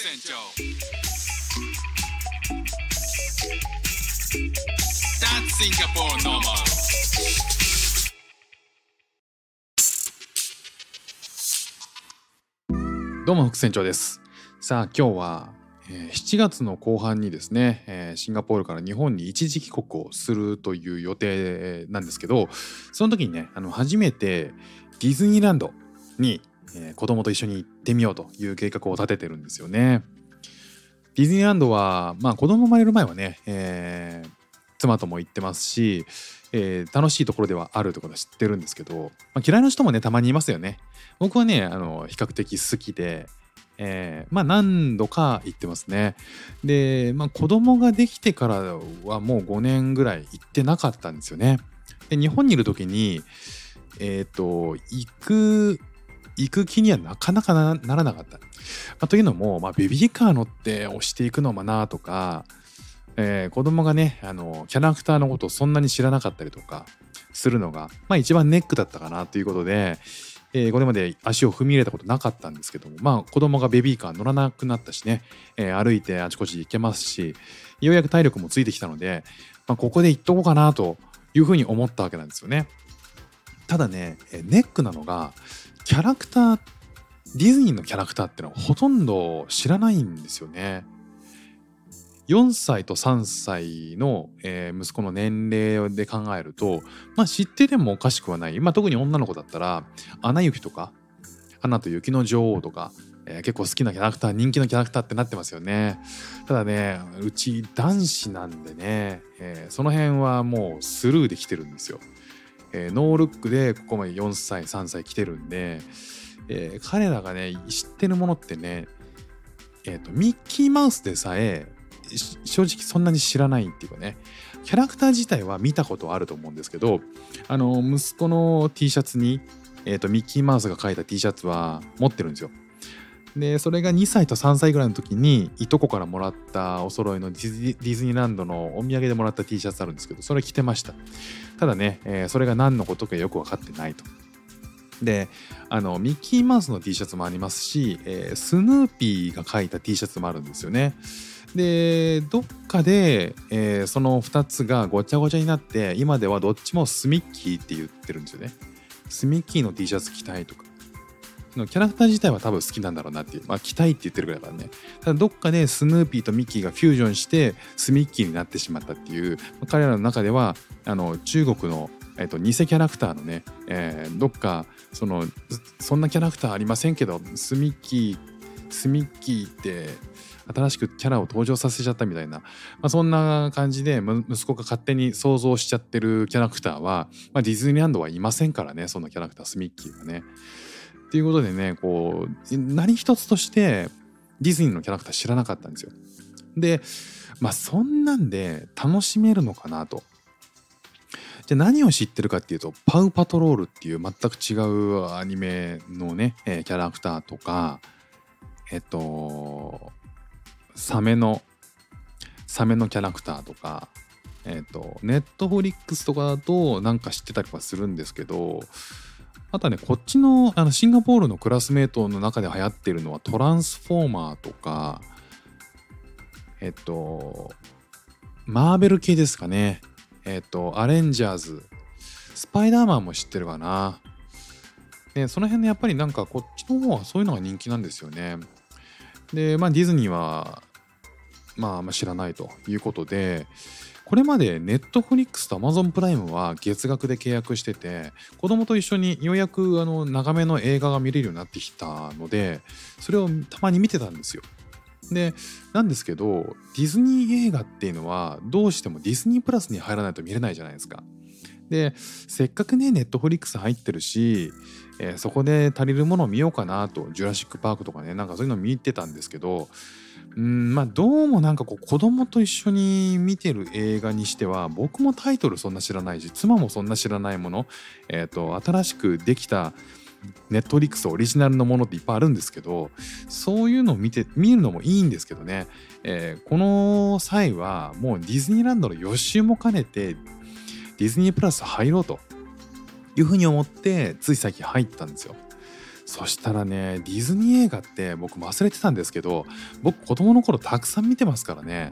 船長 That's Singapore normal. どうも副船長です。さあ今日は、7月の後半にですね、シンガポールから日本に一時帰国をするという予定なんですけどその時にねあの初めてディズニーランドに、えー子供と一緒に行ってみようという計画を立ててるんですよね。ディズニーランドはまあ子供生まれる前はね、えー妻とも行ってますし、えー楽しいところではあるということは知ってるんですけど、まあ、嫌いな人もねたまにいますよね。僕はねあの比較的好きで、えーまあ何度か行ってますね。で、まあ、子供ができてからはもう5年ぐらい行ってなかったんですよね。で日本にいる時にえっ、と行く行く気にはなかなかならなかった。まあというのも、まあ、ベビーカー乗って押していくのもなとか、えー子供がねあのキャラクターのことをそんなに知らなかったりとかするのが、まあ、一番ネックだったかなということで、えーこれまで足を踏み入れたことなかったんですけどもまあ子供がベビーカー乗らなくなったしね、えー歩いてあちこち行けますしようやく体力もついてきたので、まあ、ここで行っとこうかなというふうに思ったわけなんですよね。ただねネックなのがキャラクターディズニーのキャラクターってのはほとんど知らないんですよね。4歳と3歳の、えー息子の年齢で考えると、まあ、知っててもおかしくはない、まあ、特に女の子だったら「アナ雪」とか「アナと雪の女王」とか、えー結構好きなキャラクター人気のキャラクターってなってますよね。ただねうち男子なんでね、えーその辺はもうスルーで来てるんですよ。えーノールックでここまで4歳3歳来てるんで、えー彼らがね知ってるものってね、えーとミッキーマウスでさえ正直そんなに知らないっていうかねキャラクター自体は見たことあると思うんですけどあの息子の T シャツに、えーとミッキーマウスが描いた T シャツは持ってるんですよ。でそれが2歳と3歳ぐらいの時にいとこからもらったお揃いのディズニーランドのお土産でもらった T シャツあるんですけどそれ着てました。ただね、えーそれが何のことかよく分かってないと。であのミッキーマウスの T シャツもありますし、えースヌーピーが描いた T シャツもあるんですよね。でどっかで、えーその2つがごちゃごちゃになって今ではどっちもスミッキーって言ってるんですよね。スミッキーの T シャツ着たいとかキャラクター自体は多分好きなんだろうなっていうまあ着たいって言ってるぐらいだからねただどっかでスヌーピーとミッキーがフュージョンしてスミッキーになってしまったっていうまあ彼らの中ではあの中国の、えっと偽キャラクターのね、えーどっかそのそんなキャラクターありませんけどスミッキースミッキーって新しくキャラを登場させちゃったみたいな、まあ、そんな感じで息子が勝手に想像しちゃってるキャラクターは、まあ、ディズニーランドはいませんからねそんなキャラクタースミッキーがね。っていうことでねこう何一つとしてディズニーのキャラクター知らなかったんですよ。でまあそんなんで楽しめるのかなと。じゃ何を知ってるかっていうとパウ・パトロールっていう全く違うアニメのね、えキャラクターとかえっとサメのサメのキャラクターとかえっとネットフリックスとかだとなんか知ってたりはするんですけどあとはねこっちのあのシンガポールのクラスメートの中で流行っているのはトランスフォーマーとかえっとマーベル系ですかね。えっとアレンジャーズ。スパイダーマンも知ってるかな。でその辺ねやっぱりなんかこっちの方はそういうのが人気なんですよね。でまあディズニーはまああんま知らないということでこれまでネットフリックスと Amazon プライムは月額で契約してて子供と一緒にようやくあの長めの映画が見れるようになってきたのでそれをたまに見てたんですよ。でなんですけどディズニー映画っていうのはどうしてもディズニープラスに入らないと見れないじゃないですか。でせっかくねネットフリックス入ってるし、えーそこで足りるものを見ようかなとジュラシック・パークとかねなんかそういうの見てたんですけどうんまあどうもなんかこう子供と一緒に見てる映画にしては僕もタイトルそんな知らないし妻もそんな知らないもの、えー、と新しくできたネットリックスオリジナルのものっていっぱいあるんですけどそういうのを見て見るのもいいんですけどね、えーこの際はもうディズニーランドの予習も兼ねてディズニープラス入ろうというふうに思ってつい最近入ったんですよ。そしたらねディズニー映画って僕忘れてたんですけど僕子供の頃たくさん見てますからね。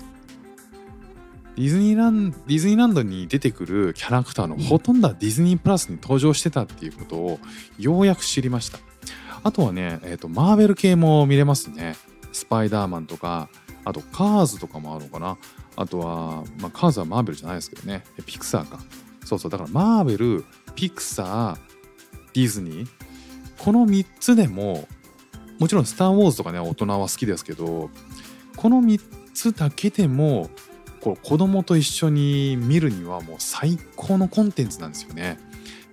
ディズニーランディズニーランドに出てくるキャラクターのほとんどはディズニープラスに登場してたっていうことをようやく知りました。あとはね、えーと、マーベル系も見れますね。スパイダーマンとかあとカーズとかもあるのかな。あとは、まあ、カーズはマーベルじゃないですけどね。ピクサーか。そうそうだからマーベルピクサーディズニーこの3つでももちろん「スター・ウォーズ」とかね大人は好きですけどこの3つだけでもこう子供と一緒に見るにはもう最高のコンテンツなんですよね。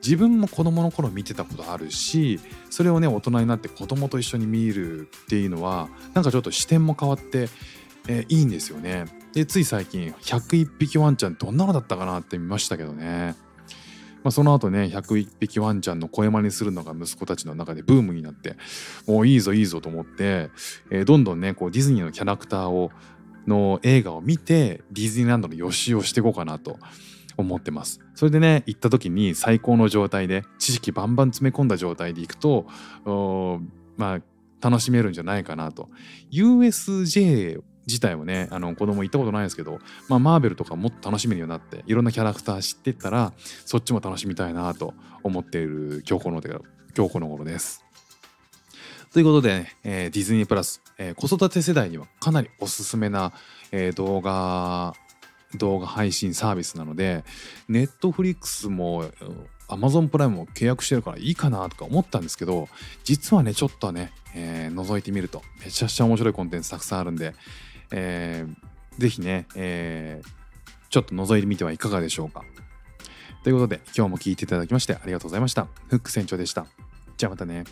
自分も子供の頃見てたことあるしそれをね大人になって子供と一緒に見るっていうのはなんかちょっと視点も変わって、え、いいんですよね。でつい最近101匹ワンちゃんどんなのだったかなって見ましたけどね。まあ、その後ね101匹ワンちゃんの声真似するのが息子たちの中でブームになってもういいぞいいぞと思って、えー、どんどんねこうディズニーのキャラクターをの映画を見てディズニーランドの予習をしていこうかなと思ってます。それでね行った時に最高の状態で知識バンバン詰め込んだ状態で行くとまあ楽しめるんじゃないかなと。USJ 自体はねあの子供行ったことないですけど、まあ、マーベルとかもっと楽しめるようになっていろんなキャラクター知ってったらそっちも楽しみたいなと思っている今日この今日この頃です。ということで、ね、えー、ディズニープラス、えー、子育て世代にはかなりおすすめな、えー、動画動画配信サービスなのでネットフリックスも Amazon プライムも契約してるからいいかなとか思ったんですけど実はねちょっとね、えー、覗いてみるとめちゃくちゃ面白いコンテンツたくさんあるんで、えー、ぜひね、えー、ちょっと覗いてみてはいかがでしょうか。ということで今日も聴いていただきましてありがとうございました。フック船長でした。じゃあまたね。